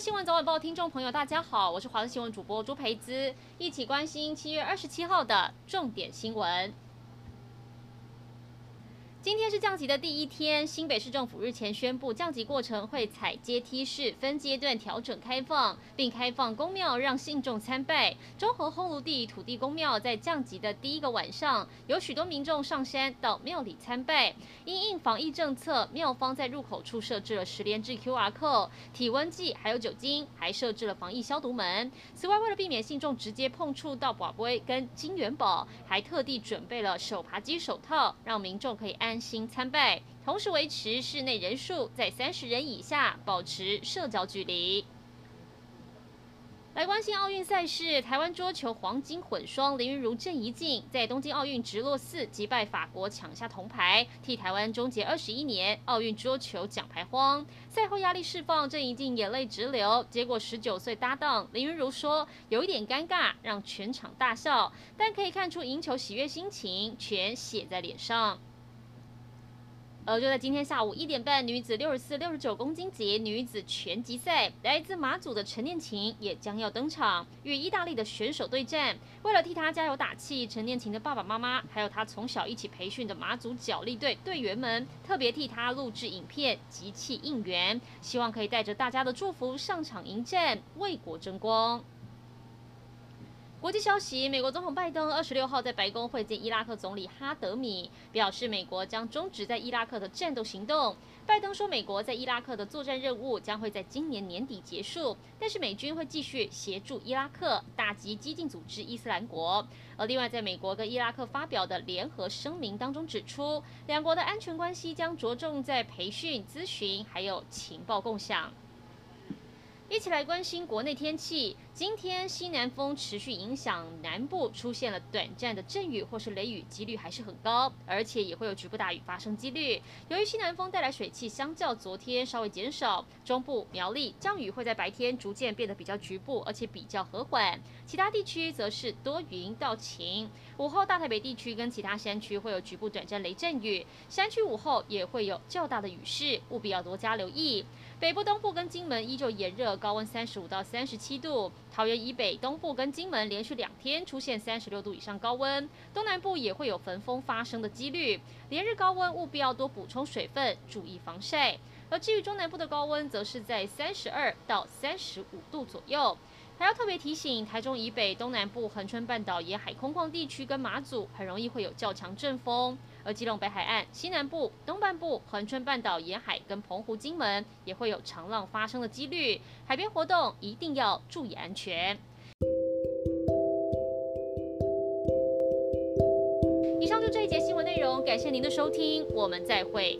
新闻早晚报听众朋友，大家好，我是华视新闻主播朱培姿，一起关心七月二十七号的重点新闻。今天是降级的第一天，新北市政府日前宣布，降级过程会采阶梯式、分阶段调整开放，并开放公庙让信众参拜。中和后炉地土地公庙在降级的第一个晚上，有许多民众上山到庙里参拜。因应防疫政策，庙方在入口处设置了十连制 QR code、体温计，还有酒精，还设置了防疫消毒门。此外，为了避免信众直接碰触到宝龟跟金元宝，还特地准备了手扒鸡手套，让民众可以安。安心参拜，同时维持室内人数在三十人以下，保持社交距离。来关心奥运赛事，台湾桌球黄金混双林云如郑怡静在东京奥运直落四击败法国抢下铜牌，替台湾终结二十一年奥运桌球奖牌荒。赛后压力释放，郑怡静眼泪直流。结果十九岁搭档林云如说有一点尴尬，让全场大笑，但可以看出赢球喜悦心情全写在脸上。而就在今天下午一点半，女子六十四、六十九公斤级女子拳击赛，来自马祖的陈念琴也将要登场，与意大利的选手对战。为了替她加油打气，陈念琴的爸爸妈妈，还有她从小一起培训的马祖角力队队员们，特别替她录制影片集气应援，希望可以带着大家的祝福上场迎战，为国争光。国际消息：美国总统拜登二十六号在白宫会见伊拉克总理哈德米，表示美国将终止在伊拉克的战斗行动。拜登说，美国在伊拉克的作战任务将会在今年年底结束，但是美军会继续协助伊拉克打击激进组织伊斯兰国。而另外，在美国跟伊拉克发表的联合声明当中指出，两国的安全关系将着重在培训、咨询还有情报共享。一起来关心国内天气。今天西南风持续影响南部，出现了短暂的阵雨或是雷雨，几率还是很高，而且也会有局部大雨发生几率。由于西南风带来水汽，相较昨天稍微减少，中部苗栗降雨会在白天逐渐变得比较局部，而且比较和缓。其他地区则是多云到晴。午后大台北地区跟其他山区会有局部短暂雷阵雨，山区午后也会有较大的雨势，务必要多加留意。北部、东部跟金门依旧炎热，高温三十五到三十七度。桃园以北、东部跟金门连续两天出现三十六度以上高温。东南部也会有焚风发生的几率。连日高温，务必要多补充水分，注意防晒。而至于中南部的高温，则是在三十二到三十五度左右。还要特别提醒，台中以北、东南部、恒春半岛沿海空旷地区跟马祖，很容易会有较强阵风。而基隆北海岸、西南部、东半部、恒春半岛沿海跟澎湖、金门也会有长浪发生的几率，海边活动一定要注意安全。以上就这一节新闻内容，感谢您的收听，我们再会。